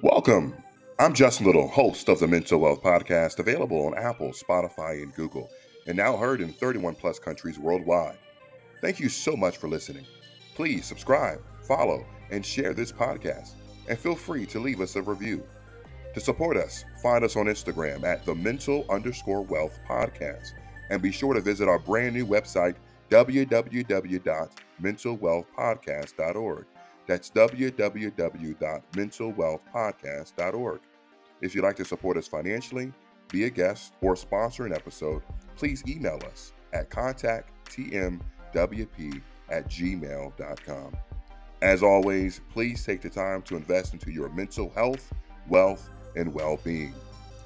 Welcome. I'm Justin Little, host of the Mental Wealth Podcast, available on Apple, Spotify, and Google, and now heard in 31 plus countries worldwide. Thank you so much for listening. Please subscribe, follow, and share this podcast, and feel free to leave us a review. To support us, find us on Instagram at the Mental underscore Wealth Podcast, and be sure to visit our brand new website, www.mentalwealthpodcast.org. That's www.mentalwealthpodcast.org. If you'd like to support us financially, be a guest, or sponsor an episode, please email us at contacttmwp at gmail.com. As always, please take the time to invest into your mental health, wealth, and well being.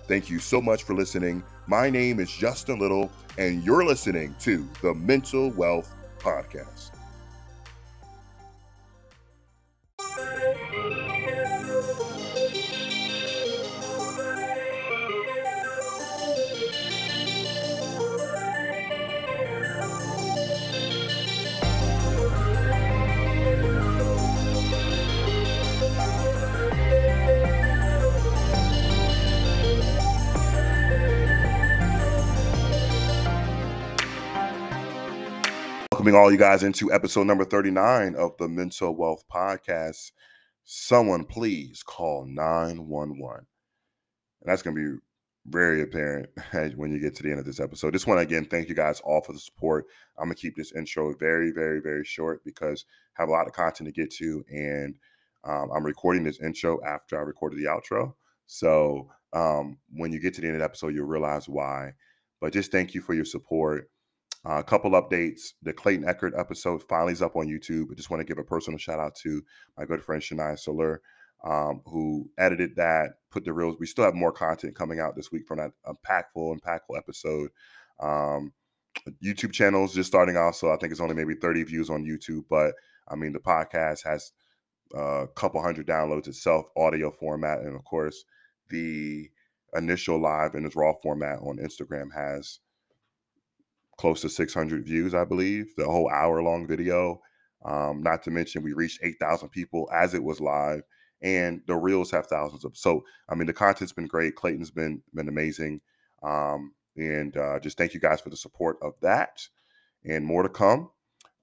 Thank you so much for listening. My name is Justin Little, and you're listening to the Mental Wealth Podcast. Welcoming all you guys into episode number 39 of the Mental Wealth Podcast. Someone please call 911. And that's going to be very apparent when you get to the end of this episode. Just want to again thank you guys all for the support. I'm going to keep this intro very, very, very short because I have a lot of content to get to. And um, I'm recording this intro after I recorded the outro. So um, when you get to the end of the episode, you'll realize why. But just thank you for your support. Uh, a couple updates. The Clayton Eckert episode finally is up on YouTube. I just want to give a personal shout out to my good friend Shania Soler, um, who edited that, put the reels. We still have more content coming out this week from that impactful, impactful episode. Um, YouTube channels just starting out, so I think it's only maybe 30 views on YouTube, but I mean the podcast has a couple hundred downloads itself, audio format, and of course the initial live in its raw format on Instagram has close to 600 views, I believe, the whole hour long video. Um, not to mention, we reached 8,000 people as it was live, and the reels have thousands of. So, I mean, the content's been great. Clayton's been been amazing, um, and uh, just thank you guys for the support of that, and more to come.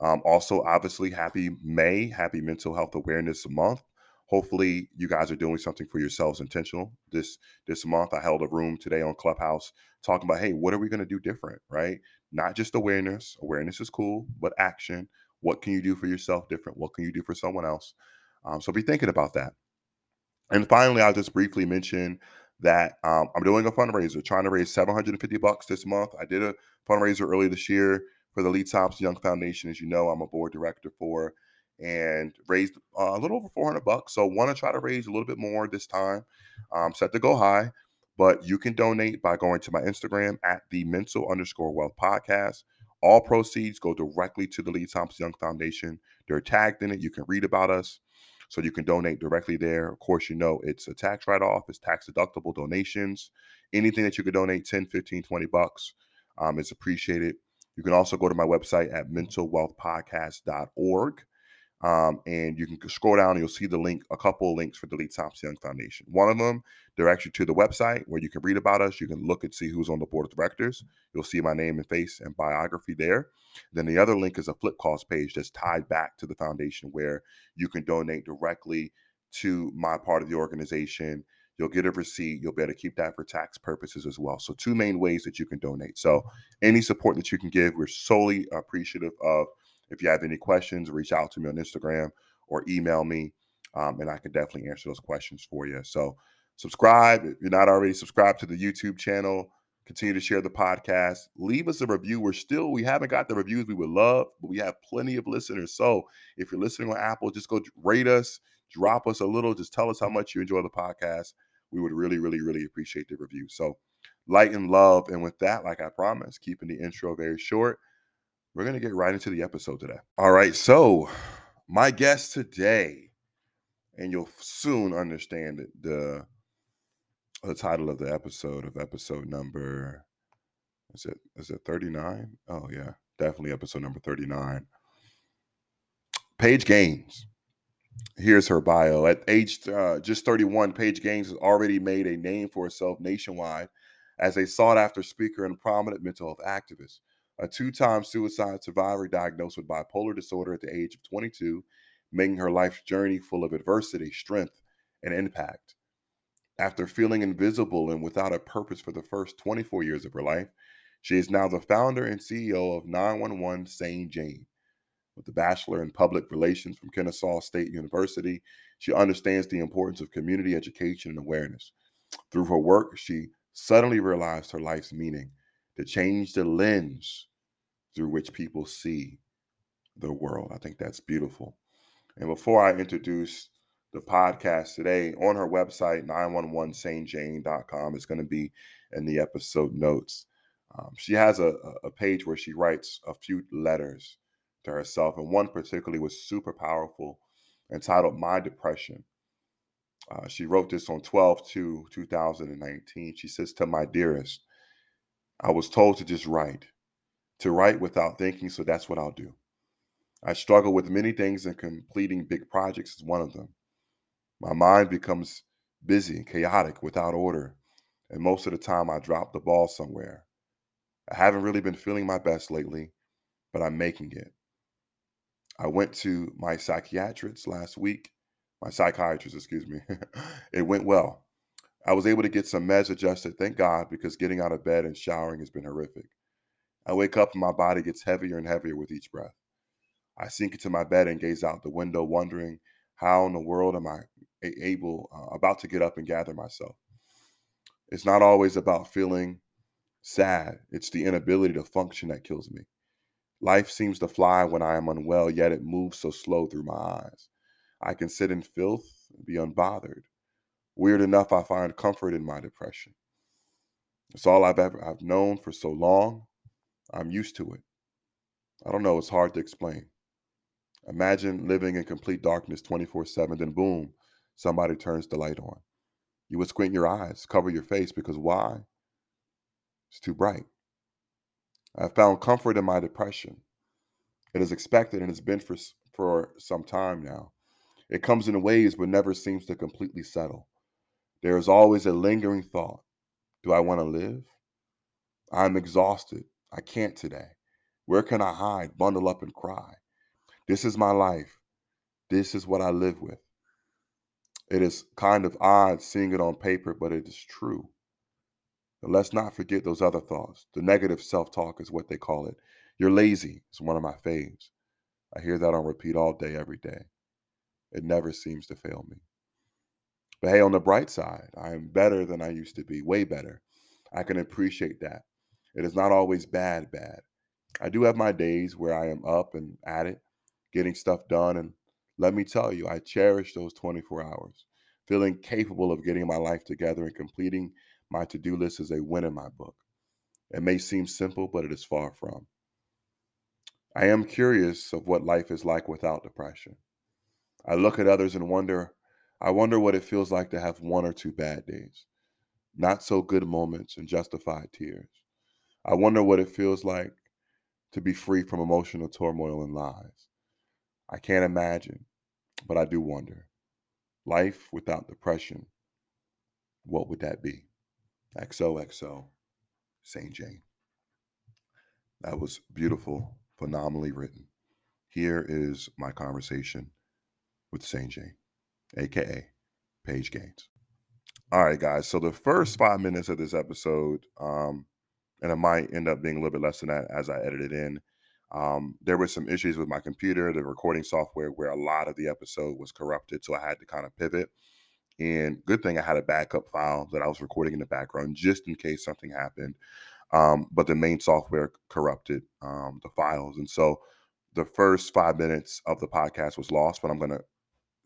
Um, also, obviously, happy May, happy Mental Health Awareness Month. Hopefully, you guys are doing something for yourselves intentional this this month. I held a room today on Clubhouse talking about, hey, what are we going to do different, right? not just awareness. Awareness is cool, but action. What can you do for yourself different? What can you do for someone else? Um, so be thinking about that. And finally, I'll just briefly mention that um, I'm doing a fundraiser, trying to raise 750 bucks this month. I did a fundraiser earlier this year for the Lee Thompson Young Foundation. As you know, I'm a board director for, and raised uh, a little over 400 bucks. So want to try to raise a little bit more this time. Um, set to go high. But you can donate by going to my Instagram at the mental underscore wealth podcast. All proceeds go directly to the Lee Thompson Young Foundation. They're tagged in it. You can read about us. So you can donate directly there. Of course, you know it's a tax write off, it's tax deductible donations. Anything that you could donate 10, 15, 20 bucks um, is appreciated. You can also go to my website at mentalwealthpodcast.org. Um, and you can scroll down and you'll see the link, a couple of links for the Lee Thompson Young Foundation. One of them directs you to the website where you can read about us. You can look and see who's on the board of directors. You'll see my name and face and biography there. Then the other link is a Flipcause page that's tied back to the foundation where you can donate directly to my part of the organization. You'll get a receipt. You'll be able to keep that for tax purposes as well. So, two main ways that you can donate. So, any support that you can give, we're solely appreciative of if you have any questions, reach out to me on Instagram or email me, um, and I can definitely answer those questions for you. So, subscribe if you're not already subscribed to the YouTube channel. Continue to share the podcast. Leave us a review. We're still, we haven't got the reviews we would love, but we have plenty of listeners. So if you're listening on Apple, just go rate us, drop us a little, just tell us how much you enjoy the podcast. We would really, really, really appreciate the review. So light and love. And with that, like I promised, keeping the intro very short, we're going to get right into the episode today. All right. So, my guest today, and you'll soon understand the the title of the episode of episode number is it is it 39? Oh yeah, definitely episode number 39. Paige Gaines. Here's her bio. At age uh, just 31, Paige Gaines has already made a name for herself nationwide as a sought after speaker and prominent mental health activist. A two time suicide survivor diagnosed with bipolar disorder at the age of 22, making her life's journey full of adversity, strength, and impact. After feeling invisible and without a purpose for the first 24 years of her life, she is now the founder and CEO of 911 Sane Jane. With a bachelor in public relations from Kennesaw State University, she understands the importance of community education and awareness. Through her work, she suddenly realized her life's meaning to change the lens through which people see the world. I think that's beautiful. And before I introduce the podcast today, on her website, 911sanejane.com, it's going to be in the episode notes. Um, she has a, a page where she writes a few letters to herself, and one particularly was super powerful, entitled My Depression. Uh, she wrote this on 12 2 2019. She says, To my dearest, I was told to just write, to write without thinking, so that's what I'll do. I struggle with many things, and completing big projects is one of them. My mind becomes busy and chaotic without order, and most of the time I drop the ball somewhere. I haven't really been feeling my best lately, but I'm making it. I went to my psychiatrist last week, my psychiatrist, excuse me. it went well. I was able to get some meds adjusted, thank God, because getting out of bed and showering has been horrific. I wake up and my body gets heavier and heavier with each breath. I sink into my bed and gaze out the window, wondering how in the world am I able, uh, about to get up and gather myself. It's not always about feeling sad, it's the inability to function that kills me. Life seems to fly when I am unwell, yet it moves so slow through my eyes. I can sit in filth and be unbothered. Weird enough, I find comfort in my depression. It's all I've ever I've known for so long. I'm used to it. I don't know, it's hard to explain. Imagine living in complete darkness 24/7 then boom, somebody turns the light on. You would squint your eyes, cover your face because why? It's too bright. I found comfort in my depression. It is expected and it's been for, for some time now. It comes in waves but never seems to completely settle. There is always a lingering thought Do I want to live? I'm exhausted. I can't today. Where can I hide, bundle up, and cry? This is my life. This is what I live with. It is kind of odd seeing it on paper, but it is true. And let's not forget those other thoughts. The negative self talk is what they call it. You're lazy It's one of my faves. I hear that on repeat all day, every day. It never seems to fail me. But hey, on the bright side, I am better than I used to be, way better. I can appreciate that. It is not always bad, bad. I do have my days where I am up and at it, getting stuff done. And let me tell you, I cherish those 24 hours, feeling capable of getting my life together and completing my to do list is a win in my book. It may seem simple, but it is far from. I am curious of what life is like without depression. I look at others and wonder, I wonder what it feels like to have one or two bad days, not so good moments and justified tears. I wonder what it feels like to be free from emotional turmoil and lies. I can't imagine, but I do wonder. Life without depression, what would that be? XOXO, Sane Jane. That was beautiful, phenomenally written. Here is my conversation with Sane Jane, aka Paige Gaines. All right, guys. So the first five minutes of this episode, um, and it might end up being a little bit less than that as I edit it in. Um, there were some issues with my computer, the recording software, where a lot of the episode was corrupted. So I had to kind of pivot. And good thing I had a backup file that I was recording in the background just in case something happened. Um, but the main software corrupted um, the files. And so the first five minutes of the podcast was lost, but I'm going to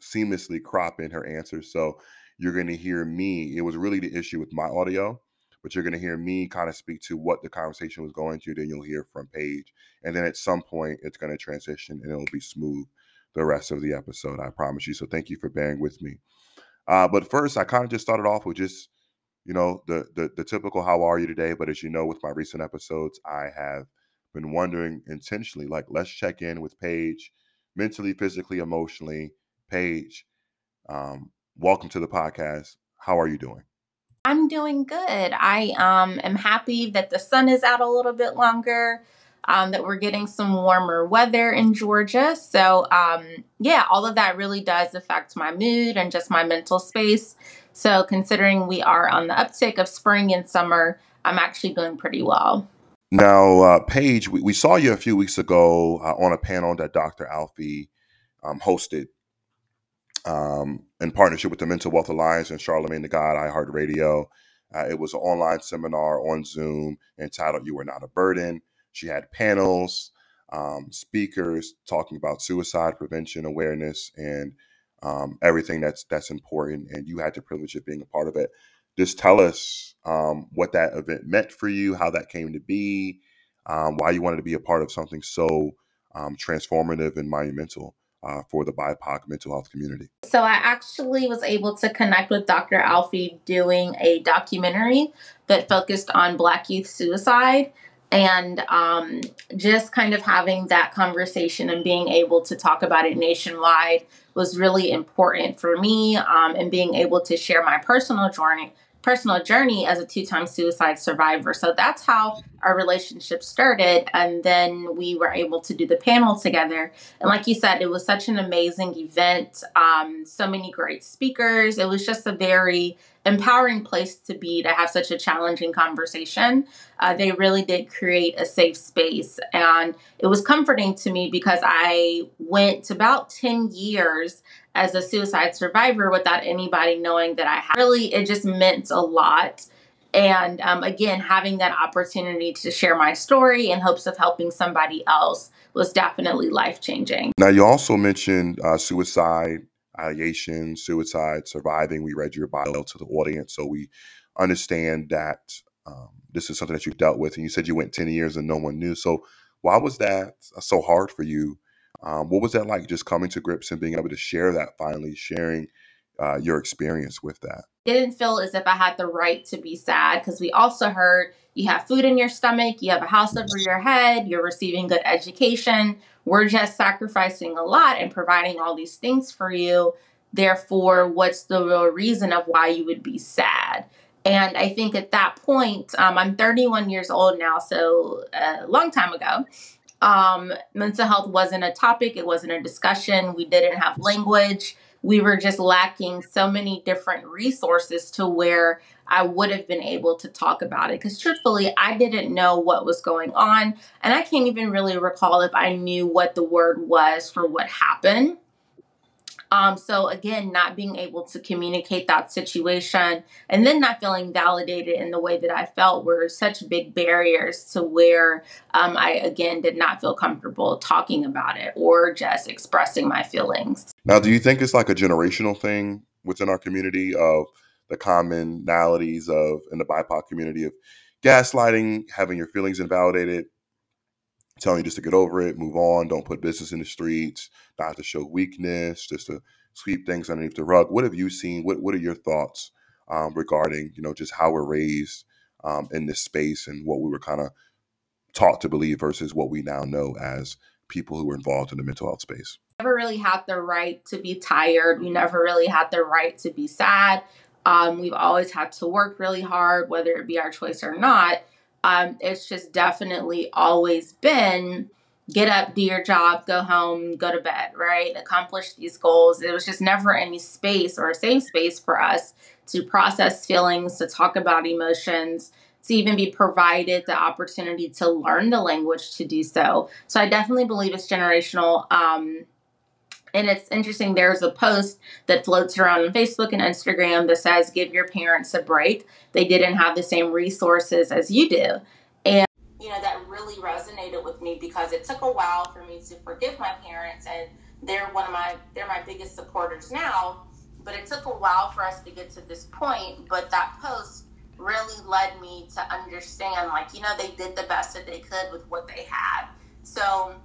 seamlessly crop in her answers. So you're going to hear me. It was really the issue with my audio, but you're going to hear me kind of speak to what the conversation was going to. Then you'll hear from Paige. And then at some point, it's going to transition and it'll be smooth the rest of the episode. I promise you. So thank you for bearing with me. Uh, but first, I kind of just started off with just, you know, the, the the typical "How are you today?" But as you know, with my recent episodes, I have been wondering intentionally, like, let's check in with Paige, mentally, physically, emotionally, Paige, um, welcome to the podcast. How are you doing? I'm doing good. I um, am happy that the sun is out a little bit longer, um, that we're getting some warmer weather in Georgia. So, um, yeah, all of that really does affect my mood and just my mental space. So, considering we are on the uptick of spring and summer, I'm actually doing pretty well. Now, uh, Paige, we, we saw you a few weeks ago uh, on a panel that Dr. Alfiee um, hosted um, in partnership with the Mental Wealth Alliance and Charlamagne tha God, iHeartRadio. Uh, it was an online seminar on Zoom entitled You Are Not a Burden. She had panels, um, speakers talking about suicide prevention awareness and um, everything that's that's important. And you had the privilege of being a part of it. Just tell us um, what that event meant for you, how that came to be, um, why you wanted to be a part of something so um, transformative and monumental uh, for the BIPOC mental health community? So, I actually was able to connect with Dr. Alfiee doing a documentary that focused on Black youth suicide. And um, just kind of having that conversation and being able to talk about it nationwide was really important for me um, and being able to share my personal journey personal journey as a two-time suicide survivor. So that's how our relationship started and then we were able to do the panel together. And like you said, it was such an amazing event. Um, so many great speakers. It was just a very empowering place to be to have such a challenging conversation. Uh, they really did create a safe space. And it was comforting to me because I went about 10 years as a suicide survivor without anybody knowing that I had. Really, it just meant a lot. And um, again, having that opportunity to share my story in hopes of helping somebody else was definitely life changing. Now, you also mentioned uh, suicide, ideation, suicide, surviving. We read your bio to the audience, so we understand that um, this is something that you've dealt with. And you said you went 10 years and no one knew. So, why was that so hard for you um, what was that like just coming to grips and being able to share that finally, sharing uh, your experience with that? It didn't feel as if I had the right to be sad because we also heard you have food in your stomach, you have a house over your head, you're receiving good education. We're just sacrificing a lot and providing all these things for you. Therefore, what's the real reason of why you would be sad? And I think at that point, um, I'm 31 years old now, so a long time ago. Um, mental health wasn't a topic, it wasn't a discussion. We didn't have language. We were just lacking so many different resources to where I would have been able to talk about it. Because truthfully, I didn't know what was going on. And I can't even really recall if I knew what the word was for what happened. Um, so again, not being able to communicate that situation and then not feeling validated in the way that I felt were such big barriers to where um, I again did not feel comfortable talking about it or just expressing my feelings. Now, do you think it's like a generational thing within our community of the commonalities of in the BIPOC community of gaslighting, having your feelings invalidated, telling you just to get over it, move on, don't put business in the streets, not to show weakness, just to sweep things underneath the rug. What have you seen? What What are your thoughts um, regarding you know just how we're raised um, in this space and what we were kind of taught to believe versus what we now know as people who were involved in the mental health space? Never really had the right to be tired. We never really had the right to be sad. Um, we've always had to work really hard, whether it be our choice or not. Um, it's just definitely always been get up, do your job, go home, go to bed, right? Accomplish these goals. It was just never any space or a safe space for us to process feelings, to talk about emotions, to even be provided the opportunity to learn the language to do so. So I definitely believe it's generational. Um, and it's interesting, there's a post that floats around on Facebook and Instagram that says, Give your parents a break. They didn't have the same resources as you do. And, you know, that really resonated with me because it took a while for me to forgive my parents. And they're one of my, they're my biggest supporters now. But it took a while for us to get to this point. But that post really led me to understand, like, you know, they did the best that they could with what they had. So,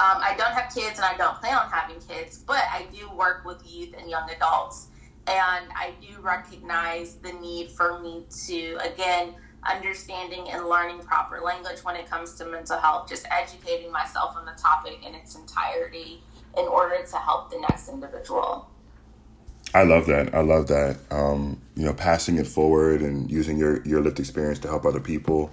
um, I don't have kids and I don't plan on having kids, but I do work with youth and young adults. And I do recognize the need for me to, again, understanding and learning proper language when it comes to mental health, just educating myself on the topic in its entirety in order to help the next individual. I love that. I love that. Um, you know, passing it forward and using your your lived experience to help other people.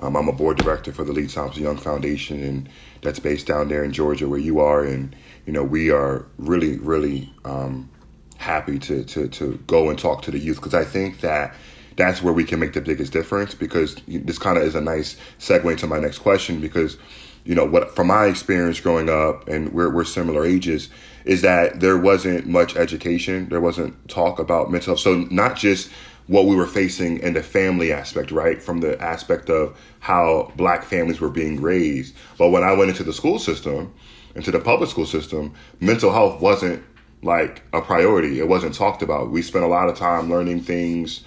Um, I'm a board director for the Lee Thompson Young Foundation, and that's based down there in Georgia, where you are. And you know, we are really, really um, happy to to to go and talk to the youth because I think that that's where we can make the biggest difference. Because this kind of is a nice segue into my next question. Because you know, what from my experience growing up, and we're we're similar ages, is that there wasn't much education, there wasn't talk about mental health. So not just what we were facing in the family aspect, right? From the aspect of how black families were being raised. But when I went into the school system, into the public school system, mental health wasn't like a priority. It wasn't talked about. We spent a lot of time learning things,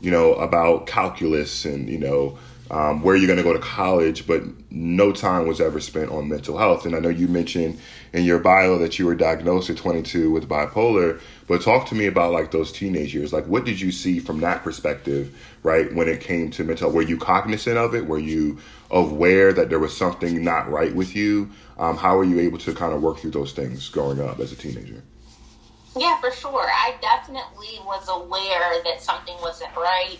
you know, about calculus and, you know, um, where you're going to go to college, but no time was ever spent on mental health. And I know you mentioned in your bio that you were diagnosed at 22 with bipolar, but talk to me about like those teenage years. Like, what did you see from that perspective, right? When it came to mental, were you cognizant of it? Were you aware that there was something not right with you? Um, how were you able to kind of work through those things growing up as a teenager? Yeah, for sure. I definitely was aware that something wasn't right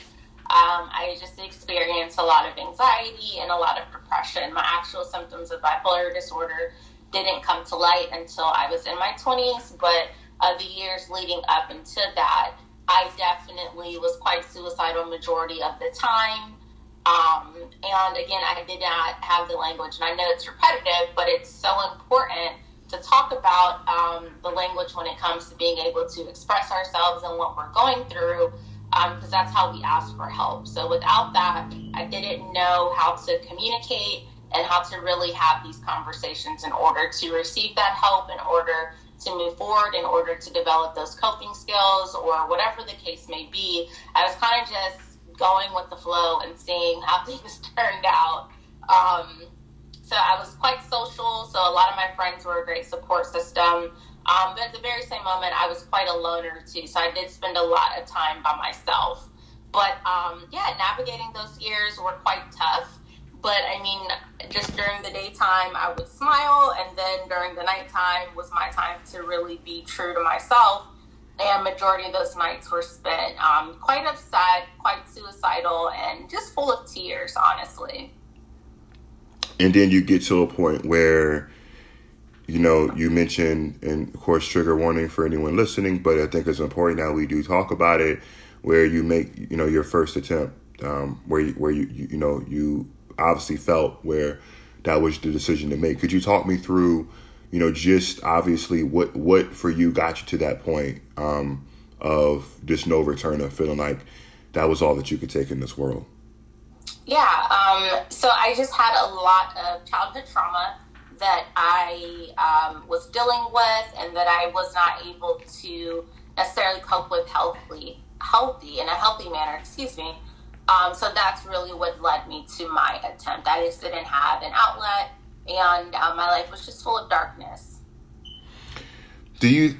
um, I just experienced a lot of anxiety and a lot of depression. My actual symptoms of bipolar disorder didn't come to light until I was in my 20s, but uh, the years leading up into that, I definitely was quite suicidal majority of the time. Um, and again, I did not have the language, and I know it's repetitive, but it's so important to talk about um, the language when it comes to being able to express ourselves and what we're going through because um, that's how we ask for help. So without that, I didn't know how to communicate and how to really have these conversations in order to receive that help, in order to move forward, in order to develop those coping skills, or whatever the case may be. I was kind of just going with the flow and seeing how things turned out. Um, so I was quite social, so a lot of my friends were a great support system. Um, but at the very same moment, I was quite a loner too, so I did spend a lot of time by myself. But um, yeah, navigating those years were quite tough. But I mean, just during the daytime, I would smile, and then during the nighttime was my time to really be true to myself. And majority of those nights were spent um, quite upset, quite suicidal, and just full of tears, honestly. And then you get to a point where you know, you mentioned, and of course, trigger warning for anyone listening, but I think it's important that we do talk about it, where you make, you know, your first attempt, um, where where you, you, you know, you obviously felt where that was the decision to make. Could you talk me through, you know, just obviously what what for you got you to that point um, of just no return of feeling like that was all that you could take in this world? Yeah. Um, so I just had a lot of childhood trauma that I um, was dealing with and that I was not able to necessarily cope with healthily, healthy in a healthy manner. Excuse me. Um, so that's really what led me to my attempt. I just didn't have an outlet, and uh, my life was just full of darkness. Do you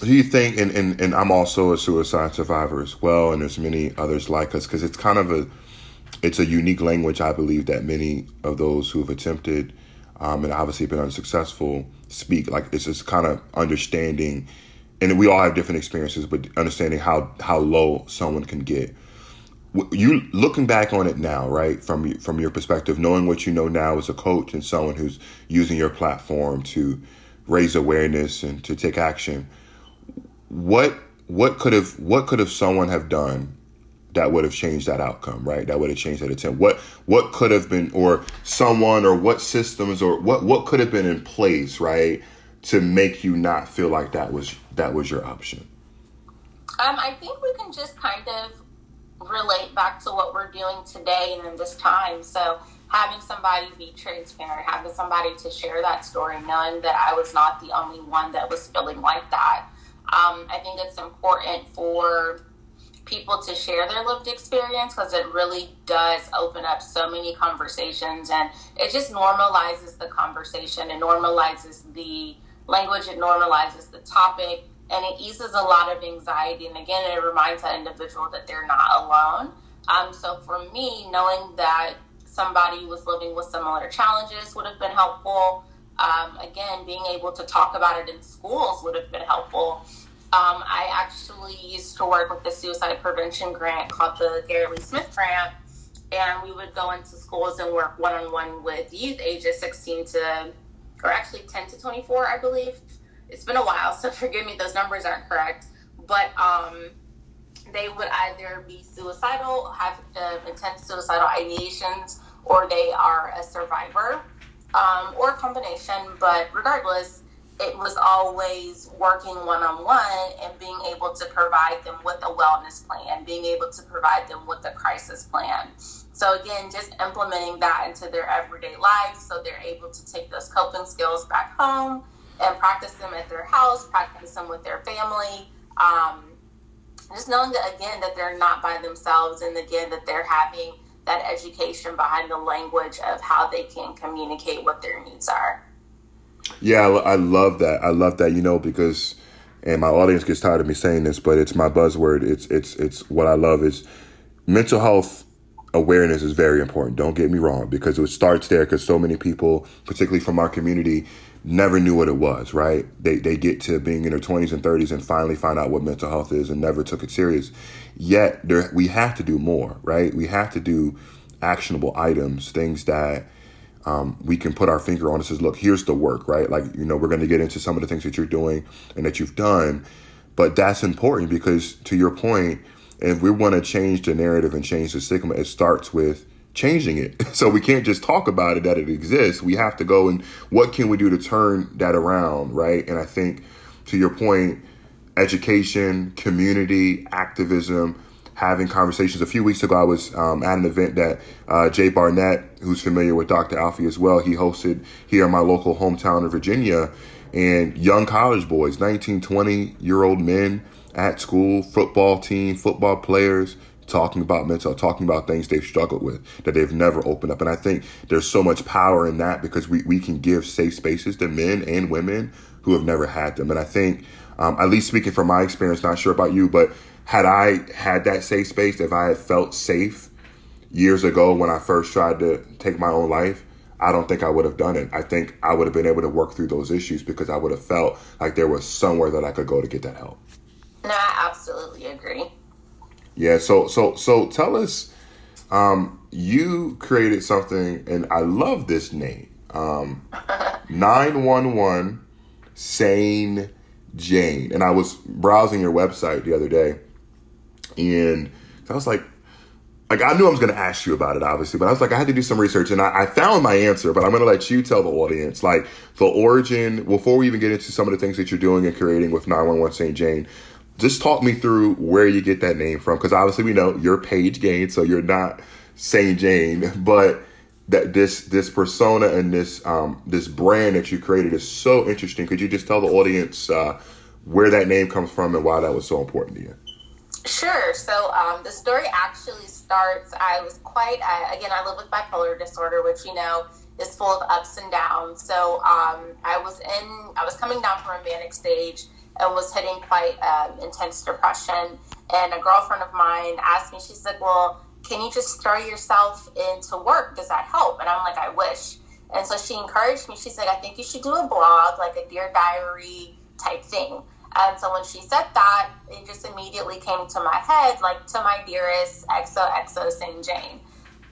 do you think? And, and and I'm also a suicide survivor as well, and there's many others like us because it's kind of a it's a unique language. I believe that many of those who have attempted um, and obviously been unsuccessful speak like it's just kind of understanding and we all have different experiences but understanding how how low someone can get you looking back on it now right from from your perspective knowing what you know now as a coach and someone who's using your platform to raise awareness and to take action what what could have what could have someone have done that would have changed that outcome, right? That would have changed that attempt. What what could have been, or someone, or what systems, or what what could have been in place, right, to make you not feel like that was that was your option? Um, I think we can just kind of relate back to what we're doing today and in this time. So having somebody be transparent, having somebody to share that story, knowing that I was not the only one that was feeling like that. Um, I think it's important for people to share their lived experience because it really does open up so many conversations and it just normalizes the conversation it normalizes the language it normalizes the topic and it eases a lot of anxiety and again it reminds that individual that they're not alone um, so for me knowing that somebody was living with similar challenges would have been helpful Um, again, being able to talk about it in schools would have been helpful. Um, I actually used to work with the suicide prevention grant called the Garrett Lee Smith Grant, and we would go into schools and work one on one with youth ages 16 to, or actually 10 to 24, I believe. It's been a while, so forgive me, those numbers aren't correct. But um, they would either be suicidal, have uh, intense suicidal ideations, or they are a survivor, um, or a combination. But regardless, it was always working one on one and being able to provide them with a wellness plan, being able to provide them with a crisis plan. So, again, just implementing that into their everyday lives so they're able to take those coping skills back home and practice them at their house, practice them with their family. Um, just knowing that, again, that they're not by themselves and, again, that they're having that education behind the language of how they can communicate what their needs are. Yeah, I, I love that. I love that. You know, because and my audience gets tired of me saying this, but it's my buzzword. It's it's it's what I love is mental health awareness is very important. Don't get me wrong, because it starts there. Because so many people, particularly from our community, never knew what it was. Right? They they get to being in their twenties and thirties and finally find out what mental health is and never took it serious. Yet there, we have to do more. Right? We have to do actionable items, things that um, we can put our finger on and says, look, here's the work, right? Like, you know, we're going to get into some of the things that you're doing and that you've done. But that's important because to your point, if we want to change the narrative and change the stigma, it starts with changing it. So we can't just talk about it that it exists. We have to go and what can we do to turn that around, right? And I think to your point, education, community, activism, having conversations. A few weeks ago, I was um, at an event that uh, Jay Barnett, who's familiar with Dr. Alfiee as well, he hosted here in my local hometown of Virginia. And young college boys, 19, 20 year old men at school, football team, football players, talking about mental, talking about things they've struggled with that they've never opened up. And I think there's so much power in that because we, we can give safe spaces to men and women who have never had them. And I think, um, at least speaking from my experience, not sure about you, but had I had that safe space, if I had felt safe years ago when I first tried to take my own life, I don't think I would have done it. I think I would have been able to work through those issues because I would have felt like there was somewhere that I could go to get that help. No, I absolutely agree. Yeah, so so so tell us um you created something and I love this name. Um 911 Sane Jane. And I was browsing your website the other day and I was like, like I knew I was going to ask you about it, obviously, but I was like, I had to do some research, and I, I found my answer. But I'm going to let you tell the audience, like the origin. Before we even get into some of the things that you're doing and creating with 911 Sane Jane, just talk me through where you get that name from, because obviously we know you're Paige Gaines, so you're not Sane Jane, but that this this persona and this um, this brand that you created is so interesting. Could you just tell the audience uh, where that name comes from and why that was so important to you? Sure. So um, the story actually starts. I was quite uh, again. I live with bipolar disorder, which you know is full of ups and downs. So um, I was in. I was coming down from a manic stage and was hitting quite uh, intense depression. And a girlfriend of mine asked me. She's like, "Well, can you just throw yourself into work? Does that help?" And I'm like, "I wish." And so she encouraged me. She said, "I think you should do a blog, like a dear diary type thing." And so when she said that, it just immediately came to my head, like to my dearest XOXO Sane Jane.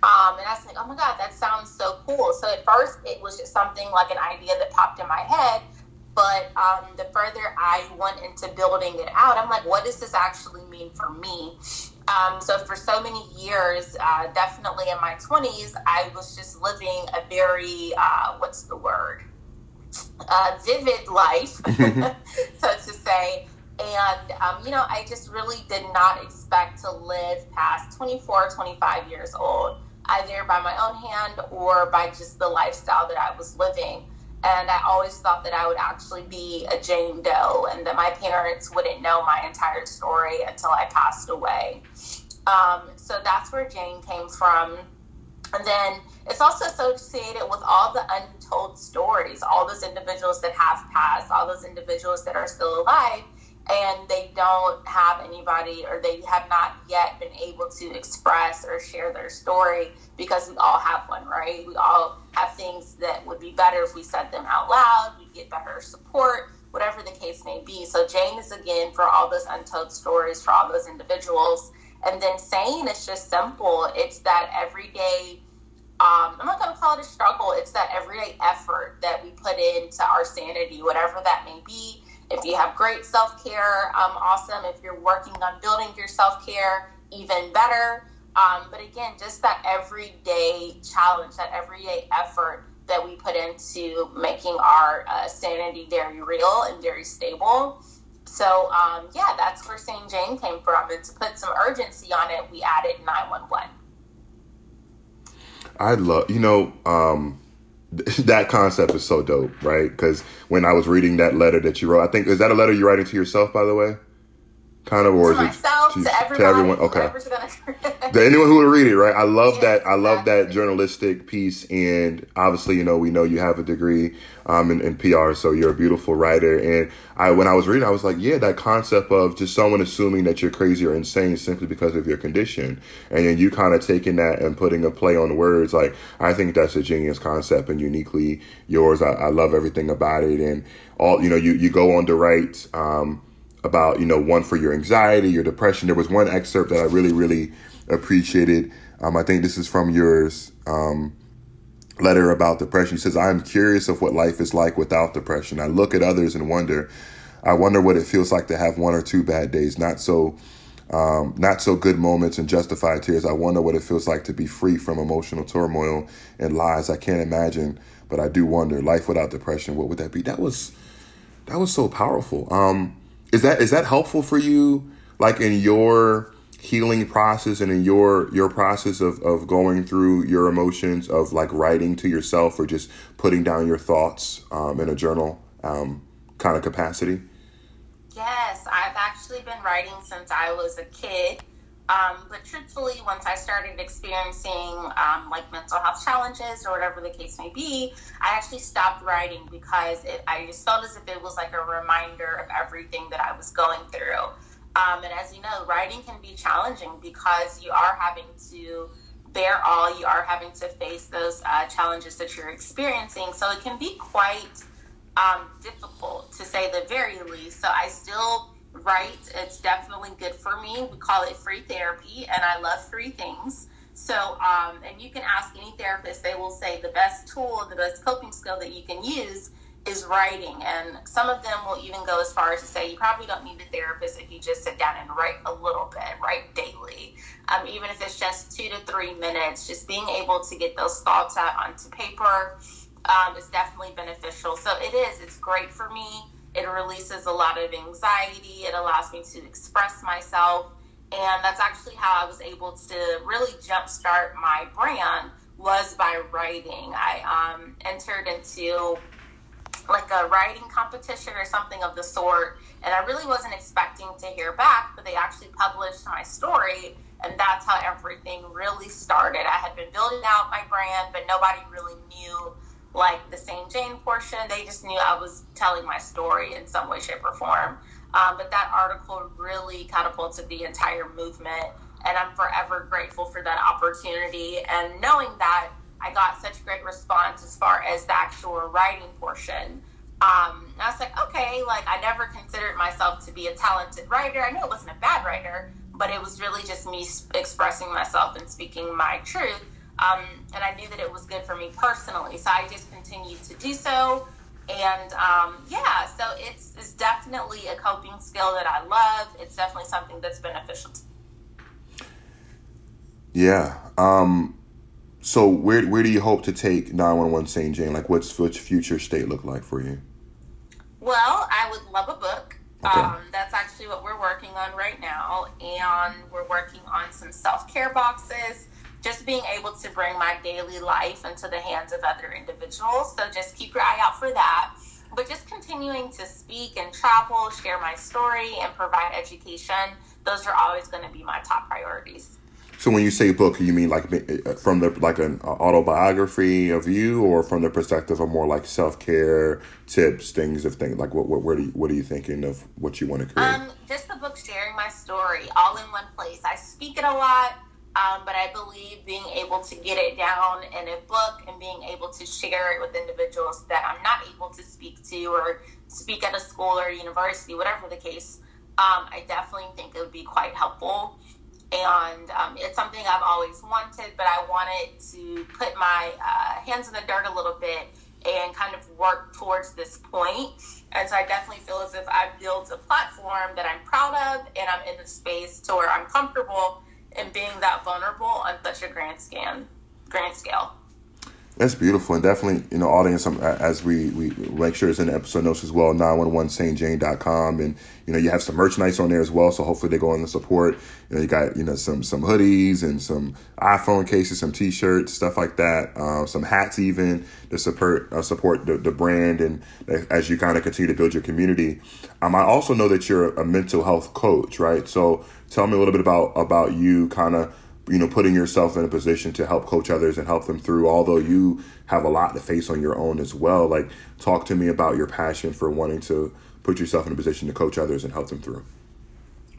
Um, and I was like, oh my God, that sounds so cool. So at first, it was just something like an idea that popped in my head. But um, the further I went into building it out, I'm like, what does this actually mean for me? Um, so for so many years, uh, definitely in my 20s, I was just living a very, uh, what's the word? uh, vivid life, so to say. And, um, you know, I just really did not expect to live past 24, 25 years old, either by my own hand or by just the lifestyle that I was living. And I always thought that I would actually be a Jane Doe and that my parents wouldn't know my entire story until I passed away. Um, so that's where Jane came from. And then it's also associated with all the untold stories, all those individuals that have passed, all those individuals that are still alive. And they don't have anybody or they have not yet been able to express or share their story because we all have one, right? We all have things that would be better if we said them out loud, we get better support, whatever the case may be. So Jane is again for all those untold stories, for all those individuals. And then Sane is just simple. It's that everyday um, I'm not going to call it a struggle. It's that everyday effort that we put into our sanity, whatever that may be if you have great self care, um, awesome. If you're working on building your self care, even better. Um, but again, just that everyday challenge, that everyday effort that we put into making our uh, sanity very real and very stable. So, um, yeah, that's where Sane Jane came from. And to put some urgency on it, we added 911. I love, you know, um, that concept is so dope, right? Because when I was reading that letter that you wrote, I think is that a letter you're writing to yourself, by the way? kind of, or to is myself, to, to, to everyone? Okay. to anyone who will read it, right? I love yeah, that. I love exactly. that journalistic piece, and obviously, you know, we know you have a degree um, in, in, PR, so you're a beautiful writer. And I, when I was reading, I was like, yeah, that concept of just someone assuming that you're crazy or insane simply because of your condition, and then you kind of taking that and putting a play on words. Like, I think that's a genius concept and uniquely yours. I, I love everything about it, and all you know, you you go on to write. Um, about, you know, one for your anxiety, your depression. There was one excerpt that I really, really appreciated. Um, I think this is from yours um, letter about depression. He says, I am curious of what life is like without depression. I look at others and wonder, I wonder what it feels like to have one or two bad days, not so um, not so good moments and justified tears. I wonder what it feels like to be free from emotional turmoil and lies. I can't imagine, but I do wonder. Life without depression, what would that be? That was that was so powerful. Um, is that is that helpful for you like in your healing process and in your your process of of going through your emotions of like writing to yourself or just putting down your thoughts um, in a journal um, kind of capacity? Yes i've actually been writing since i was a kid um, but truthfully, once I started experiencing um, like mental health challenges or whatever the case may be, I actually stopped writing because it, I just felt as if it was like a reminder of everything that I was going through. Um, and as you know, writing can be challenging because you are having to bear all, you are having to face those uh, challenges that you're experiencing. So it can be quite um, difficult to say the very least. So I still right. It's definitely good for me. We call it free therapy, and I love free things. So, um, and you can ask any therapist, they will say the best tool, the best coping skill that you can use is writing. And some of them will even go as far as to say you probably don't need a therapist if you just sit down and write a little bit, write daily. Um, even if it's just two to three minutes, just being able to get those thoughts out onto paper um, is definitely beneficial. So it is, it's great for me. It releases a lot of anxiety. It allows me to express myself. And that's actually how I was able to really jumpstart my brand was by writing. I um, entered into like a writing competition or something of the sort, and I really wasn't expecting to hear back, but they actually published my story, and that's how everything really started. I had been building out my brand, but nobody really knew like the Sane Jane portion. They just knew I was telling my story in some way, shape, or form. Um, but that article really catapulted the entire movement, and I'm forever grateful for that opportunity. And knowing that I got such great response as far as the actual writing portion. Um, I was like, okay, like I never considered myself to be a talented writer. I knew it wasn't a bad writer, but it was really just me expressing myself and speaking my truth. Um, and I knew that it was good for me personally. So I just continued to do so. And um, yeah, so it's, it's definitely a coping skill that I love. It's definitely something that's beneficial to me. Yeah. Um, so where where do you hope to take 911 Sane Jane? Like what's what's future state look like for you? Well, I would love a book. Okay. Um, that's actually what we're working on right now. And we're working on some self care boxes just being able to bring my daily life into the hands of other individuals. So just keep your eye out for that. But just continuing to speak and travel, share my story, and provide education, those are always going to be my top priorities. So when you say book, you mean like uh, from the like an autobiography of you, or from the perspective of more like self care tips, things of things like what what what are you, what are you thinking of what you want to create? Um, just the book sharing my story all in one place. I speak it a lot, um, but I believe being able to get it down in a book and being able to share it with individuals that I'm not able to speak to or speak at a school or university, whatever the case. Um, I definitely think it would be quite helpful and um, it's something I've always wanted, but I wanted to put my uh, hands in the dirt a little bit and kind of work towards this point. And so I definitely feel as if I've built a platform that I'm proud of, and I'm in the space to where I'm comfortable in being that vulnerable on such a grand scale. Grand scale. That's beautiful, and definitely, you know, audience, um, as we, we make sure it's in the episode notes as well, 911sanejane.com, and, you know, you have some merchandise on there as well, so hopefully they go on the support. You know, you got, you know, some some hoodies and some iPhone cases, some T-shirts, stuff like that, uh, some hats even to support uh, support the, the brand, and as you kind of continue to build your community. Um, I also know that you're a mental health coach, right? So tell me a little bit about about you kind of you know, putting yourself in a position to help coach others and help them through, although you have a lot to face on your own as well. Like, talk to me about your passion for wanting to put yourself in a position to coach others and help them through.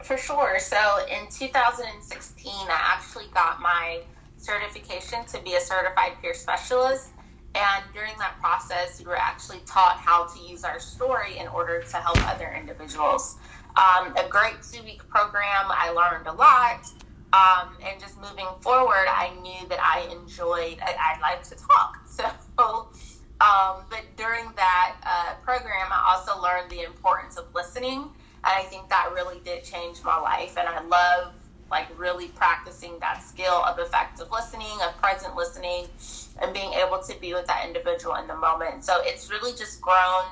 For sure. So in 2016, I actually got my certification to be a certified peer specialist. And during that process, we were actually taught how to use our story in order to help other individuals. Um, a great two week program. I learned a lot. Um, and just moving forward, I knew that I enjoyed, I, I like to talk. So, um, but during that uh, program, I also learned the importance of listening. And I think that really did change my life. And I love like really practicing that skill of effective listening, of present listening, and being able to be with that individual in the moment. So it's really just grown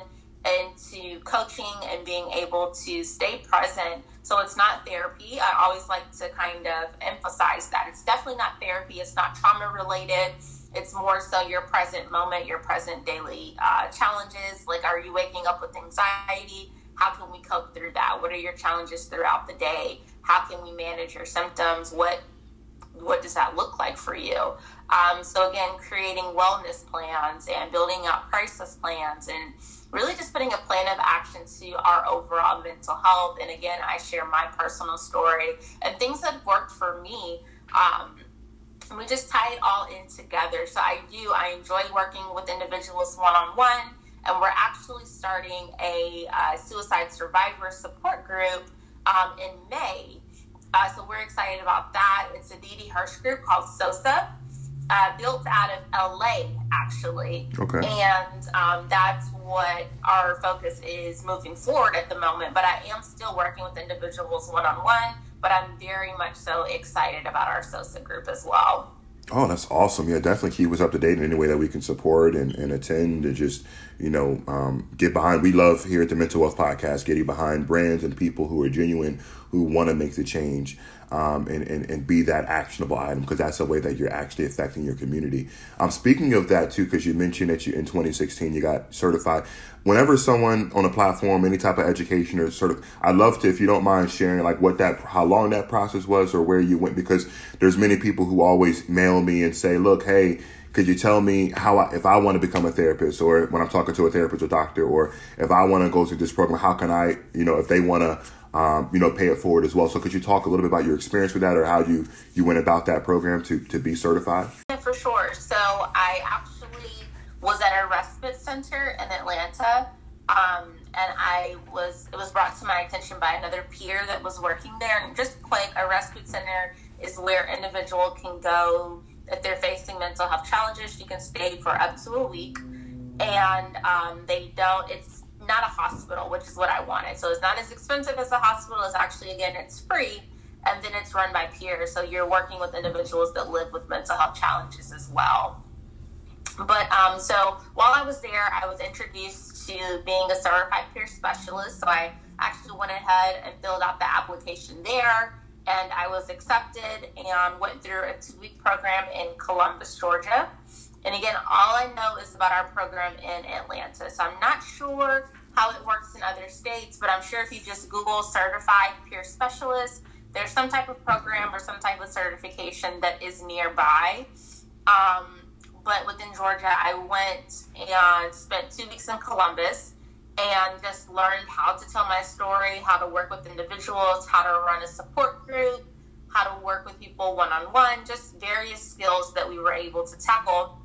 into coaching and being able to stay present. So it's not therapy. I always like to kind of emphasize that. It's definitely not therapy, it's not trauma related. It's more so your present moment, your present daily uh, challenges. Like, are you waking up with anxiety? How can we cope through that? What are your challenges throughout the day? How can we manage your symptoms? What what does that look like for you? Um, so again, creating wellness plans and building out crisis plans and really just putting a plan of action to our overall mental health. And again, I share my personal story and things that worked for me. Um, and we just tie it all in together. So I do, I enjoy working with individuals one on one. And we're actually starting a uh, suicide survivor support group um, in May. Uh, so we're excited about that. It's a Didi Hirsch group called SOSA uh, built out of LA, actually. Okay. And um, that's what our focus is moving forward at the moment. But I am still working with individuals one on one, but I'm very much so excited about our SOSA group as well. Oh, that's awesome. Yeah, definitely keep us up to date in any way that we can support and, and attend and just, you know, um, get behind. We love here at the Mental Wealth Podcast getting behind brands and people who are genuine, who want to make the change um, and, and, and be that actionable item because that's a way that you're actually affecting your community. Um, speaking of that too, because you mentioned that you in 2016 you got certified. Whenever someone on a platform, any type of education or sort of, I'd love to, if you don't mind sharing, like what that, how long that process was or where you went, because there's many people who always mail me and say, look, hey, could you tell me how I, if I want to become a therapist or when I'm talking to a therapist or doctor or if I want to go through this program, how can I, you know, if they want to um, you know, pay it forward as well. So could you talk a little bit about your experience with that or how you, you went about that program to, to be certified? Yeah, for sure. So I actually was at a respite center in Atlanta. Um, and I was, it was brought to my attention by another peer that was working there. And just like a respite center is where individual can go if they're facing mental health challenges. You can stay for up to a week, and um, they don't. It's not a hospital, which is what I wanted. So it's not as expensive as a hospital. It's actually, again, it's free. And then it's run by peers. So you're working with individuals that live with mental health challenges as well. But um, so while I was there, I was introduced to being a certified peer specialist. So I actually went ahead and filled out the application there. And I was accepted and went through a two week program in Columbus, Georgia. And again, all I know is about our program in Atlanta. So I'm not sure how it works in other states, but I'm sure if you just Google certified peer specialist, there's some type of program or some type of certification that is nearby. Um, but within Georgia, I went and spent two weeks in Columbus and just learned how to tell my story, how to work with individuals, how to run a support group, how to work with people one on one, just various skills that we were able to tackle.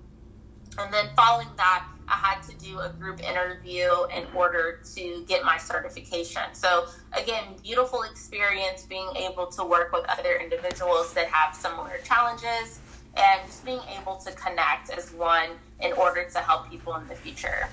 And then following that, I had to do a group interview in order to get my certification. So, again, beautiful experience being able to work with other individuals that have similar challenges and just being able to connect as one in order to help people in the future.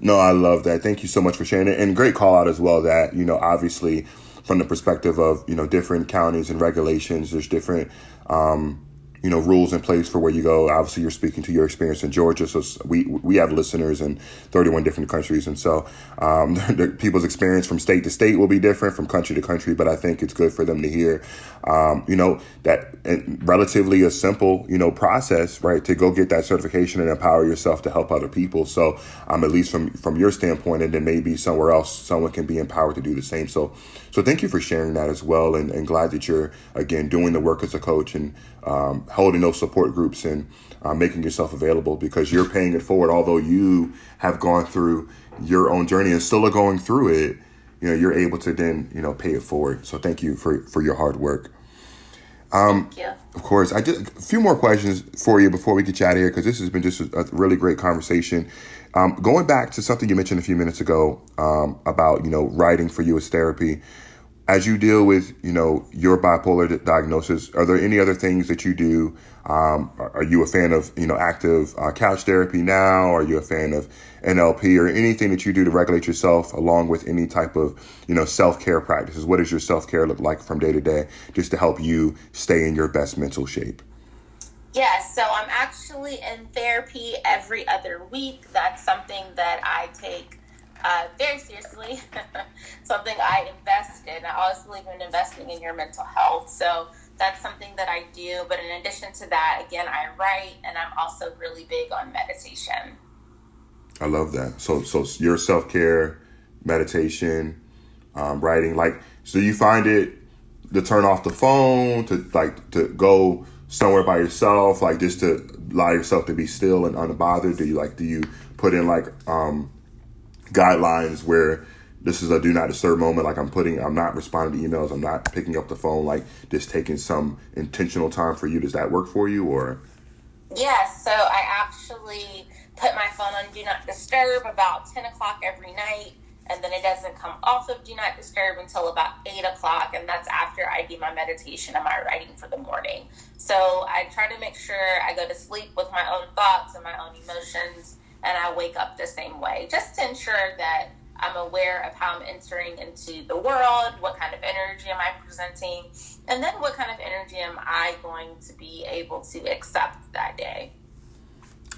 No, I love that. Thank you so much for sharing it. And great call out as well that, you know, obviously from the perspective of, you know, different counties and regulations, there's different, um, you know rules in place for where you go. Obviously, you're speaking to your experience in Georgia, so we we have listeners in 31 different countries, and so um, the, people's experience from state to state will be different, from country to country. But I think it's good for them to hear, um, you know, that relatively a simple you know process, right, to go get that certification and empower yourself to help other people. So um, at least from from your standpoint, and then maybe somewhere else, someone can be empowered to do the same. So so thank you for sharing that as well, and, and glad that you're again doing the work as a coach and um, holding those support groups and uh, making yourself available because you're paying it forward. Although you have gone through your own journey and still are going through it, you know you're able to then you know pay it forward. So thank you for for your hard work. Um, Thank you. Of course, I did a few more questions for you before we get you out of here because this has been just a, a really great conversation. Um, going back to something you mentioned a few minutes ago um, about you know writing for you as therapy as you deal with you know your bipolar diagnosis are there any other things that you do? Um, are you a fan of you know active uh, couch therapy now? Are you a fan of nlp or anything that you do to regulate yourself along with any type of you know self-care practices? What does your self-care look like from day to day just to help you stay in your best mental shape? Yes, so I'm actually in therapy every other week. That's something that I take uh, very seriously, something I invest in. I always believe in investing in your mental health. So that's something that I do. But in addition to that, again, I write and I'm also really big on meditation. I love that. So, so your self care, meditation, um, writing, like, so you find it to turn off the phone, to like to go somewhere by yourself, like just to allow yourself to be still and unbothered. Do you like? Do you put in like um, guidelines where this is a do not disturb moment. Like I'm putting, I'm not responding to emails. I'm not picking up the phone. Like just taking some intentional time for you. Does that work for you or? Yes. So I actually put my phone on do not disturb about 10 o'clock every night. And then it doesn't come off of do not disturb until about eight o'clock. And that's after I do my meditation and my writing for the morning. So I try to make sure I go to sleep with my own thoughts and my own emotions and I wake up the same way, just to ensure that I'm aware of how I'm entering into the world, what kind of energy am I presenting, and then what kind of energy am I going to be able to accept that day.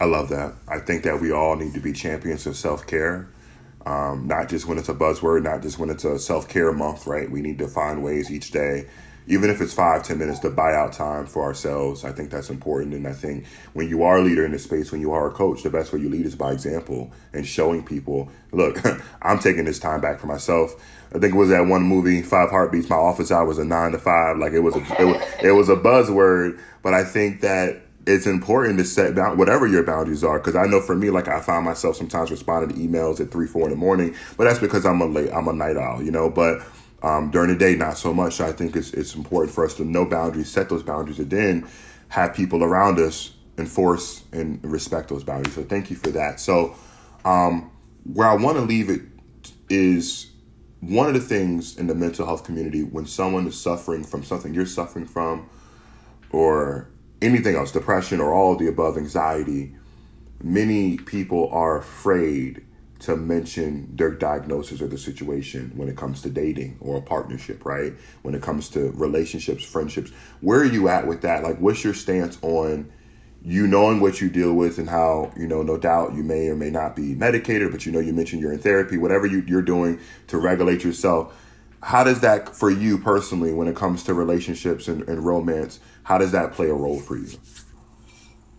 I love that. I think that we all need to be champions of self care. Um, not just when it's a buzzword, not just when it's a self care month, right? We need to find ways each day even if it's five, ten minutes to buy out time for ourselves, I think that's important. And I think when you are a leader in this space, when you are a coach, the best way you lead is by example and showing people, look, I'm taking this time back for myself. I think it was that one movie, Five Heartbeats. My office hours are nine to five. Like it was a it was, it was a buzzword, but I think that it's important to set down whatever your boundaries are. Because I know for me, like I find myself sometimes responding to emails at three, four in the morning, but that's because I'm a late, I'm a night owl, you know. But um, during the day, not so much. So I think it's it's important for us to know boundaries, set those boundaries, and then have people around us enforce and respect those boundaries. So thank you for that. So um, where I want to leave it is one of the things in the mental health community when someone is suffering from something you're suffering from, or anything else, depression or all the above, anxiety. Many people are afraid to mention their diagnosis or the situation when it comes to dating or a partnership, right? When it comes to relationships, friendships. Where are you at with that? Like, what's your stance on you knowing what you deal with and how, you know, no doubt you may or may not be medicated, but you know, you mentioned you're in therapy, whatever you, you're doing to regulate yourself. How does that, for you personally, when it comes to relationships and, and romance, how does that play a role for you?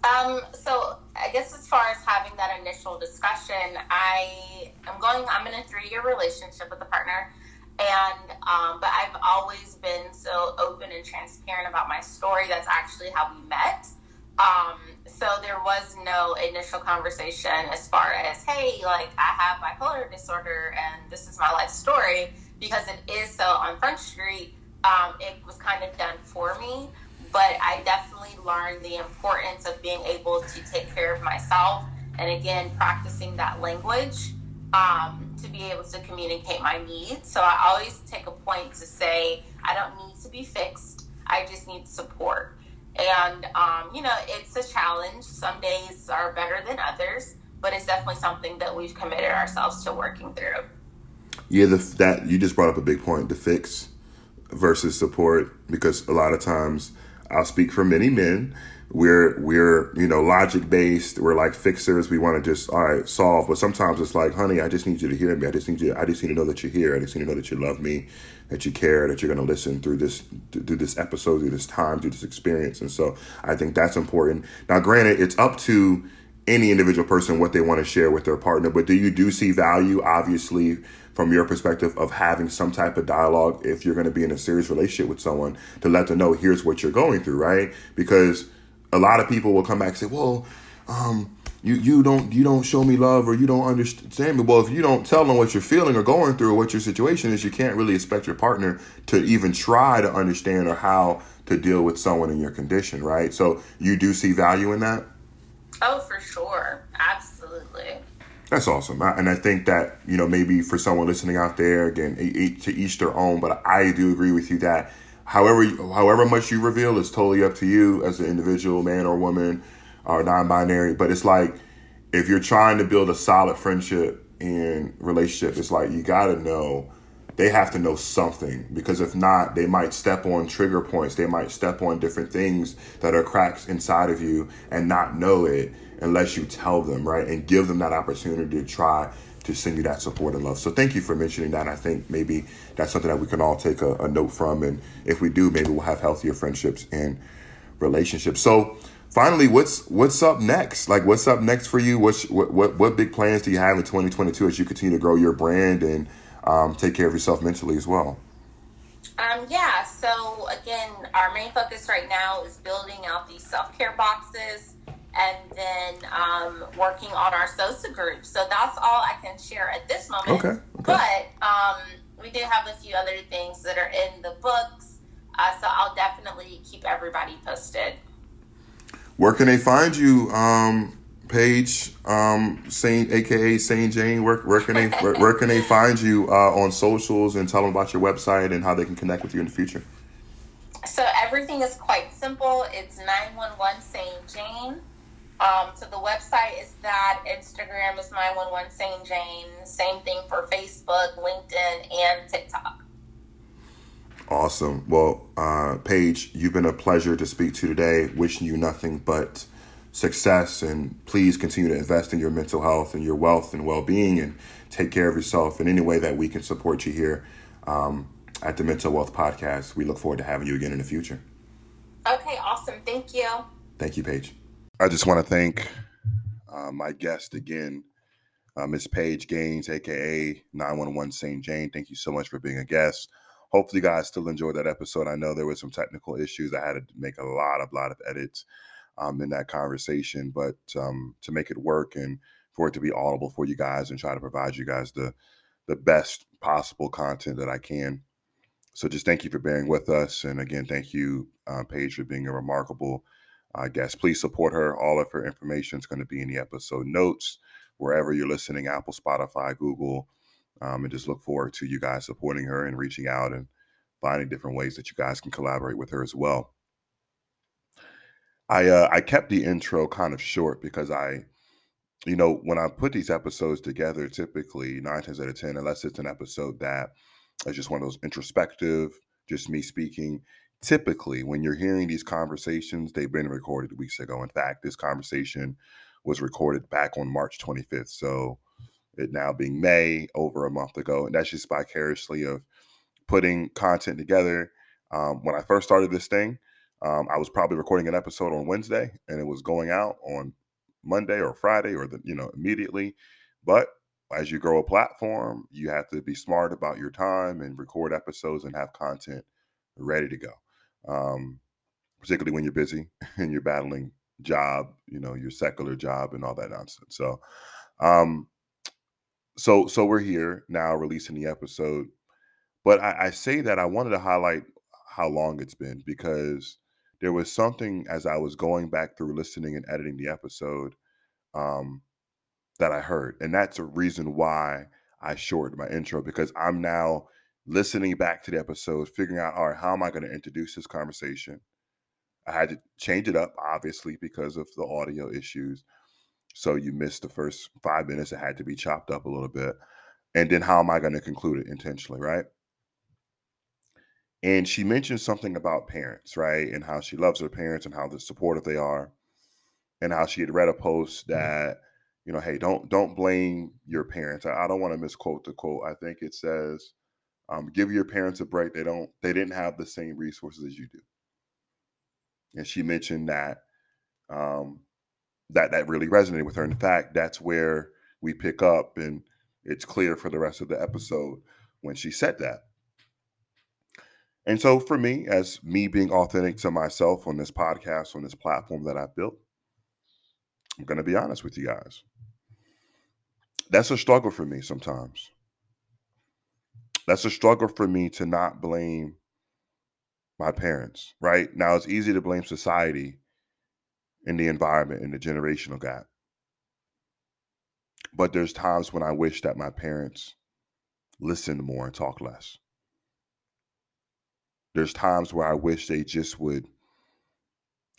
Um, so I guess as far as having that initial discussion, I am going. I'm in a three year relationship with a partner, And um, but I've always been so open and transparent about my story. That's actually how we met. Um, so there was no initial conversation as far as, hey, like I have bipolar disorder and this is my life story because it is so on Front Street. Um, it was kind of done for me, but I definitely learned the importance of being able to take care of myself and again practicing that language um, to be able to communicate my needs. So I always take a point to say I don't need to be fixed. I just need support. And, um, you know, it's a challenge. Some days are better than others, but it's definitely something that we've committed ourselves to working through. Yeah, the, that you just brought up a big point the fix versus support, because a lot of times I'll speak for many men. We're we're you know logic based. We're like fixers. We want to just all right solve. But sometimes it's like, honey, I just need you to hear me. I just need you. I just need to know that you're here. I just need to know that you love me, that you care, that you're going to listen through this through this episode, through this time, through this experience. And so I think that's important. Now, granted, it's up to any individual person what they want to share with their partner. But do you do see value, obviously, from your perspective of having some type of dialogue if you're going to be in a serious relationship with someone to let them know here's what you're going through, right? Because a lot of people will come back and say, well, um, you you don't you don't show me love or you don't understand me. Well, if you don't tell them what you're feeling or going through or what your situation is, you can't really expect your partner to even try to understand or how to deal with someone in your condition, right? So you do see value in that. Oh, for sure. That's awesome, and I think that you know maybe for someone listening out there, again, to each their own. But I do agree with you that however however much you reveal is totally up to you as an individual, man or woman, or non-binary. But it's like if you're trying to build a solid friendship and relationship, it's like you got to know they have to know something because if not, they might step on trigger points. They might step on different things that are cracks inside of you and not know it unless you tell them, right? And give them that opportunity to try to send you that support and love. So thank you for mentioning that. I think maybe that's something that we can all take a, a note from. And if we do, maybe we'll have healthier friendships and relationships. So finally, what's what's up next? Like, what's up next for you? What's, what what what big plans do you have in 2022 as you continue to grow your brand and um, take care of yourself mentally as well? Um, yeah. So again, our main focus right now is building out these self care boxes and then um, working on our SOSA group. So that's all I can share at this moment. Okay. okay. But um, we do have a few other things that are in the books. Uh, so I'll definitely keep everybody posted. Where can they find you, um, Paige, um, Sane, aka Sane Jane? Where, where can they where, where can they find you uh, on socials and tell them about your website and how they can connect with you in the future? So everything is quite simple. It's 911 Sane Jane. Um, so the website is that. Instagram is 911 Sane Jane. Same thing for Facebook, LinkedIn, and TikTok. Awesome. Well, uh, Paige, you've been a pleasure to speak to today. Wishing you nothing but success and please continue to invest in your mental health and your wealth and well-being and take care of yourself in any way that we can support you here um, at the Mental Wealth Podcast. We look forward to having you again in the future. Okay, awesome. Thank you. Thank you, Paige. I just want to thank uh, my guest again, uh, Miss Paige Gaines, aka 911 Sane Jane. Thank you so much for being a guest. Hopefully, you guys still enjoyed that episode. I know there were some technical issues. I had to make a lot of lot of edits um, in that conversation, but um, to make it work and for it to be audible for you guys and try to provide you guys the the best possible content that I can. So just thank you for bearing with us, and again, thank you, uh, Paige, for being a remarkable uh, guest. Please support her. All of her information is going to be in the episode notes, wherever you're listening Apple, Spotify, Google. Um, and just look forward to you guys supporting her and reaching out and finding different ways that you guys can collaborate with her as well. I uh, I kept the intro kind of short because I, you know, when I put these episodes together, typically nine times out of ten, unless it's an episode that is just one of those introspective, just me speaking, typically when you're hearing these conversations, they've been recorded weeks ago. In fact, this conversation was recorded back on March 25th. So it now being May over a month ago. And that's just vicariously of putting content together. Um, when I first started this thing, um, I was probably recording an episode on Wednesday and it was going out on Monday or Friday or the, you know, immediately. But as you grow a platform, you have to be smart about your time and record episodes and have content ready to go. Um, particularly when you're busy and you're battling job, you know, your secular job and all that nonsense. So, um, so so we're here now releasing the episode, but I, I say that I wanted to highlight how long it's been because there was something as I was going back through listening and editing the episode um, that I heard, and that's a reason why I shortened my intro because I'm now listening back to the episode, figuring out, all right, how am I going to introduce this conversation? I had to change it up, obviously, because of the audio issues. So you missed the first five minutes. It had to be chopped up a little bit. And then how am I going to conclude it intentionally, right? And she mentioned something about parents, right? And how she loves her parents and how the supportive they are. And how she had read a post mm-hmm. that, you know, hey, don't don't blame your parents. I, I don't want to misquote the quote. I think it says, um, give your parents a break. They don't they didn't have the same resources as you do. And she mentioned that um, that that really resonated with her. In fact, that's where we pick up, and it's clear for the rest of the episode when she said that. And so, for me, as me being authentic to myself on this podcast, on this platform that I've built, I'm going to be honest with you guys. That's a struggle for me sometimes. That's a struggle for me to not blame my parents, right? Now, it's easy to blame society and the environment and the generational gap. But there's times when I wish that my parents listened more and talk less. There's times where I wish they just would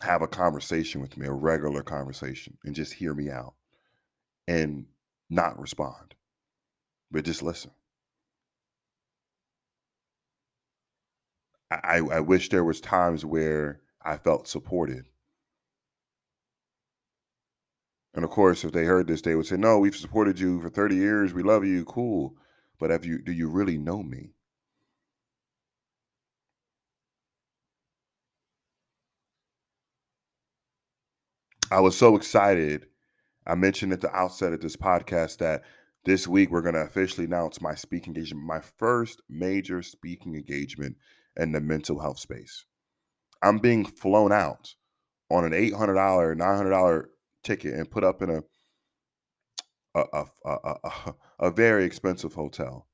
have a conversation with me, a regular conversation, and just hear me out and not respond, but just listen. I, I wish there was times where I felt supported and of course, if they heard this, they would say, "No, we've supported you for 30 years. We love you. Cool." But have you do you really know me? I was so excited. I mentioned at the outset of this podcast that this week we're going to officially announce my speaking engagement, my first major speaking engagement in the mental health space. I'm being flown out on an $800, $900 ticket and put up in a a, a, a, a, a very expensive hotel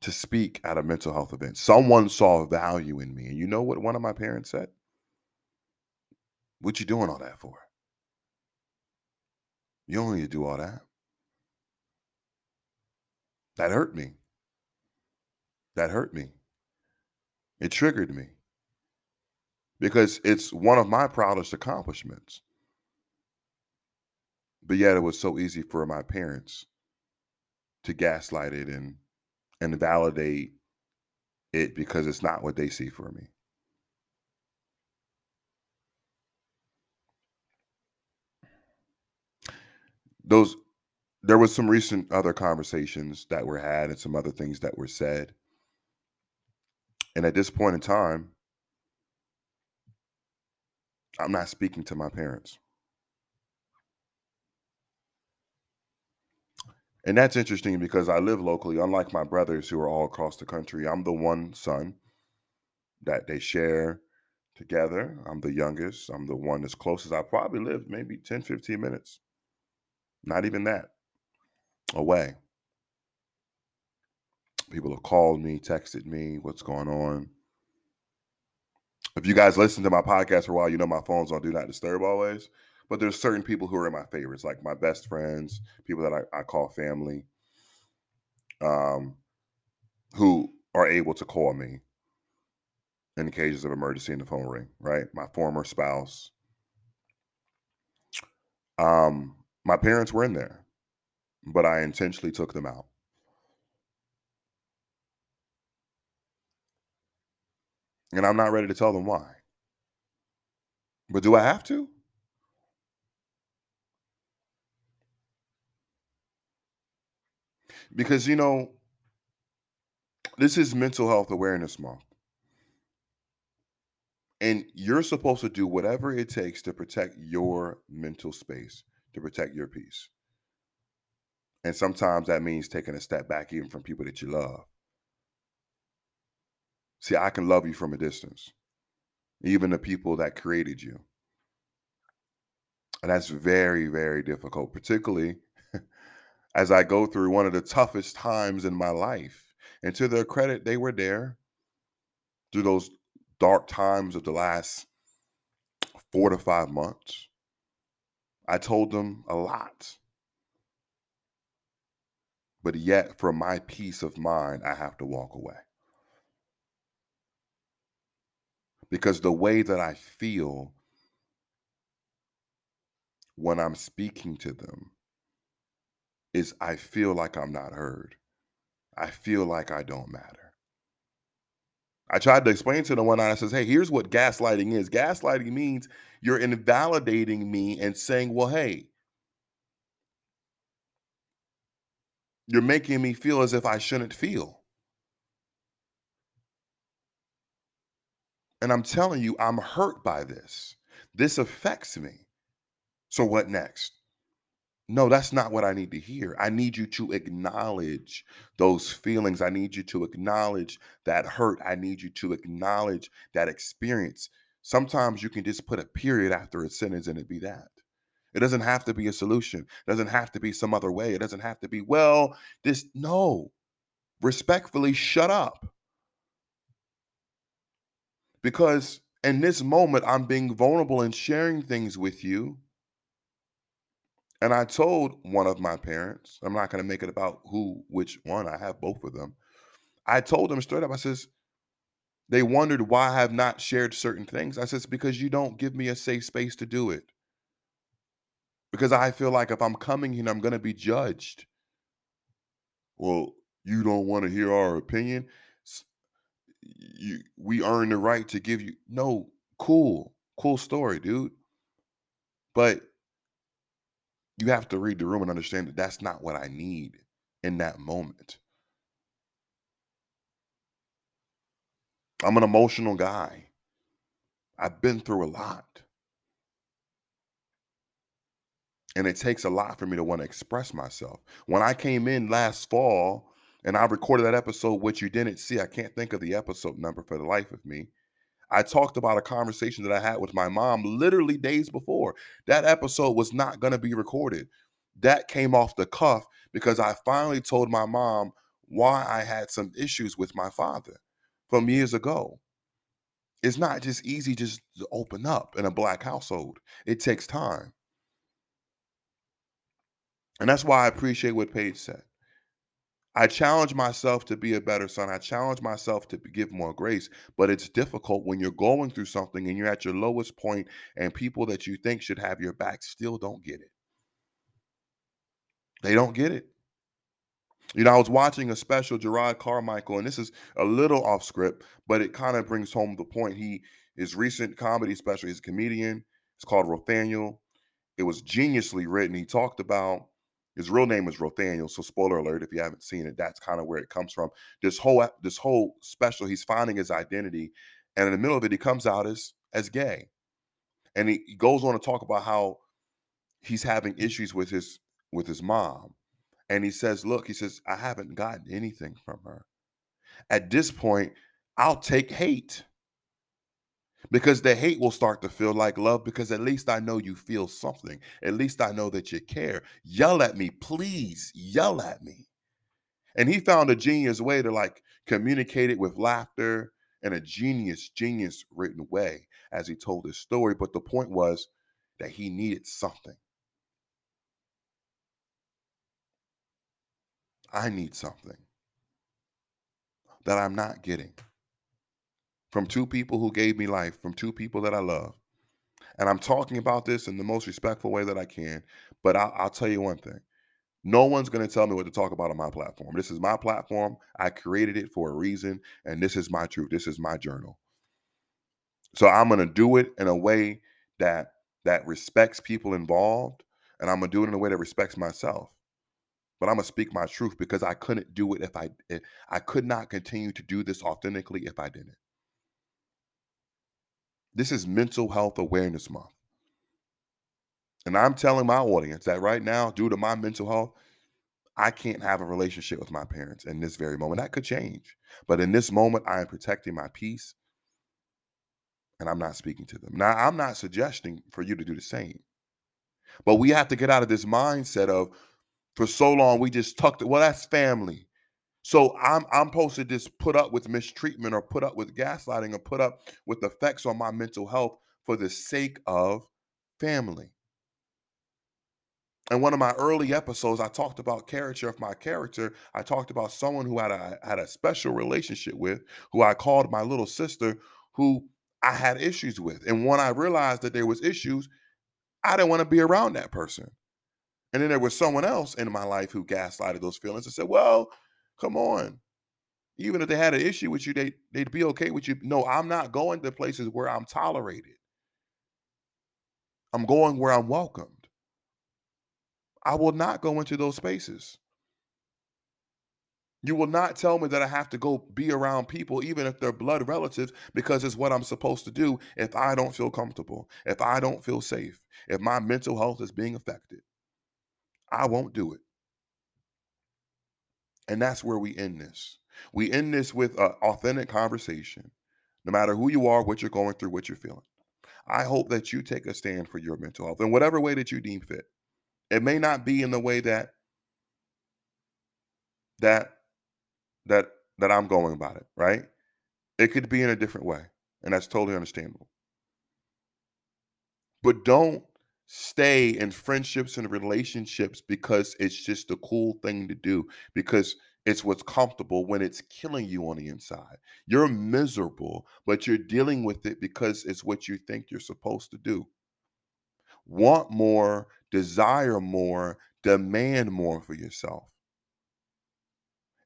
to speak at a mental health event. Someone saw value in me. And you know what one of my parents said? What you doing all that for? You don't need to do all that. That hurt me. That hurt me. It triggered me because it's one of my proudest accomplishments. But yet it was so easy for my parents to gaslight it and and validate it because it's not what they see for me. Those there was some recent other conversations that were had and some other things that were said. And at this point in time, I'm not speaking to my parents. And that's interesting because I live locally, unlike my brothers who are all across the country. I'm the one son that they share together. I'm the youngest. I'm the one that's closest. I probably live maybe 10, 15 minutes. Not even that away. People have called me, texted me, what's going on. If you guys listen to my podcast for a while, you know my phone's on Do Not Disturb always but there's certain people who are in my favorites, like my best friends, people that I, I call family, um, who are able to call me in cases of emergency and the phone ring, right? My former spouse. Um, my parents were in there, but I intentionally took them out. And I'm not ready to tell them why. But do I have to? because you know this is mental health awareness month and you're supposed to do whatever it takes to protect your mental space to protect your peace And sometimes that means taking a step back even from people that you love. See, I can love you from a distance, even the people that created you. And that's very, very difficult, particularly as I go through one of the toughest times in my life. And to their credit, they were there through those dark times of the last four to five months. I told them a lot. But yet, for my peace of mind, I have to walk away. Because the way that I feel when I'm speaking to them is I feel like I'm not heard. I feel like I don't matter. I tried to explain to them one. I says, "Hey, here's what gaslighting is. Gaslighting means you're invalidating me and saying, well, hey, you're making me feel as if I shouldn't feel. And I'm telling you, I'm hurt by this. This affects me. So what next? No, that's not what I need to hear. I need you to acknowledge those feelings. I need you to acknowledge that hurt. I need you to acknowledge that experience. Sometimes you can just put a period after a sentence and it be that. It doesn't have to be a solution. It doesn't have to be some other way. It doesn't have to be, well, this, no. Respectfully, shut up. Because in this moment, I'm being vulnerable and sharing things with you and I told one of my parents, I'm not going to make it about who, which one, I have both of them. I told them straight up, I says, they wondered why I have not shared certain things. I says, because you don't give me a safe space to do it. Because I feel like if I'm coming here, I'm going to be judged. Well, you don't want to hear our opinion. You, we earn the right to give you. No, cool, cool story, dude. But you have to read the room and understand that that's not what I need in that moment. I'm an emotional guy. I've been through a lot. And it takes a lot for me to want to express myself. When I came in last fall and I recorded that episode, which you didn't see, I can't think of the episode number for the life of me. I talked about a conversation that I had with my mom literally days before. That episode was not going to be recorded. That came off the cuff because I finally told my mom why I had some issues with my father from years ago. It's not just easy just to open up in a black household. It takes time. And that's why I appreciate what Paige said. I challenge myself to be a better son. I challenge myself to give more grace, but it's difficult when you're going through something and you're at your lowest point and people that you think should have your back still don't get it. They don't get it. You know, I was watching a special Jerrod Carmichael, and this is a little off script, but it kind of brings home the point. He his recent comedy special, he's a comedian. It's called Rothaniel. It was geniusly written. He talked about his real name is Rothaniel. So spoiler alert, if you haven't seen it, that's kind of where it comes from. This whole this whole special, he's finding his identity, and in the middle of it, he comes out as as gay, and he, he goes on to talk about how he's having issues with his with his mom, and he says, "Look, he says I haven't gotten anything from her. At this point, I'll take hate." Because the hate will start to feel like love because at least I know you feel something. At least I know that you care. Yell at me, please. Yell at me. And he found a genius way to like communicate it with laughter in a genius, genius written way as he told his story. But the point was that he needed something. I need something that I'm not getting from two people who gave me life, from two people that I love. And I'm talking about this in the most respectful way that I can. But I'll, I'll tell you one thing no one's going to tell me what to talk about on my platform. This is my platform. I created it for a reason. And this is my truth. This is my journal. So I'm going to do it in a way that that respects people involved and I'm going to do it in a way that respects myself. But I'm going to speak my truth because I couldn't do it if I if, I could not continue to do this authentically if I didn't. This is Mental Health Awareness Month. And I'm telling my audience that right now, due to my mental health, I can't have a relationship with my parents in this very moment. That could change. But in this moment, I am protecting my peace and I'm not speaking to them. Now, I'm not suggesting for you to do the same. But we have to get out of this mindset of for so long we just tucked it. Well, that's family. So I'm I'm supposed to just put up with mistreatment or put up with gaslighting or put up with effects on my mental health for the sake of family. In one of my early episodes, I talked about character of my character. I talked about someone who had a had a special relationship with, who I called my little sister, who I had issues with. And when I realized that there was issues, I didn't want to be around that person. And then there was someone else in my life who gaslighted those feelings and said, "Well, come on. Even if they had an issue with you, they they'd be okay with you. No, I'm not going to places where I'm tolerated. I'm going where I'm welcomed. I will not go into those spaces. You will not tell me that I have to go be around people, even if they're blood relatives, because it's what I'm supposed to do if I don't feel comfortable, if I don't feel safe, if my mental health is being affected. I won't do it. And that's where we end this. We end this with an authentic conversation, no matter who you are, what you're going through, what you're feeling. I hope that you take a stand for your mental health in whatever way that you deem fit. It may not be in the way that that that that I'm going about it, right? It could be in a different way, and that's totally understandable. But don't stay in friendships and relationships because it's just a cool thing to do because it's what's comfortable when it's killing you on the inside. You're miserable, but you're dealing with it because it's what you think you're supposed to do. Want more, desire more, demand more for yourself.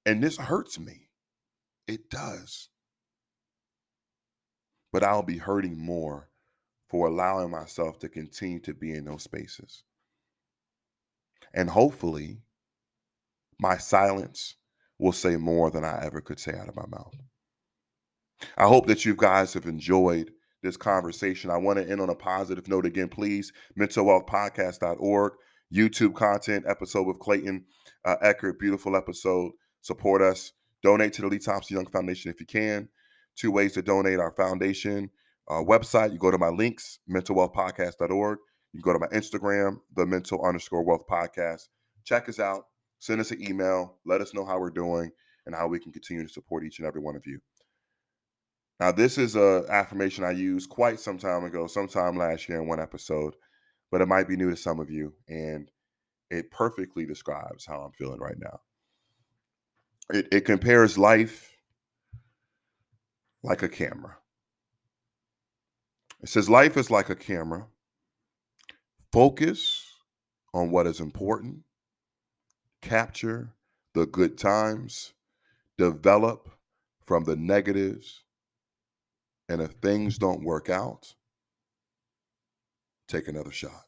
And this hurts me. It does. But I'll be hurting more for allowing myself to continue to be in those spaces. And hopefully, my silence will say more than I ever could say out of my mouth. I hope that you guys have enjoyed this conversation. I want to end on a positive note again. Please, mentalwealthpodcast.org, YouTube content, episode with Clayton uh, Eckert, beautiful episode. Support us. Donate to the Lee Thompson Young Foundation if you can. Two ways to donate our foundation uh, website. You go to my links, mentalwealthpodcast.org. You go to my Instagram, the mental underscore wealth podcast. Check us out. Send us an email. Let us know how we're doing and how we can continue to support each and every one of you. Now, this is a affirmation I used quite some time ago, sometime last year in one episode, but it might be new to some of you, and it perfectly describes how I'm feeling right now. It, it compares life like a camera. It says life is like a camera. Focus on what is important, capture the good times, develop from the negatives, and if things don't work out, take another shot.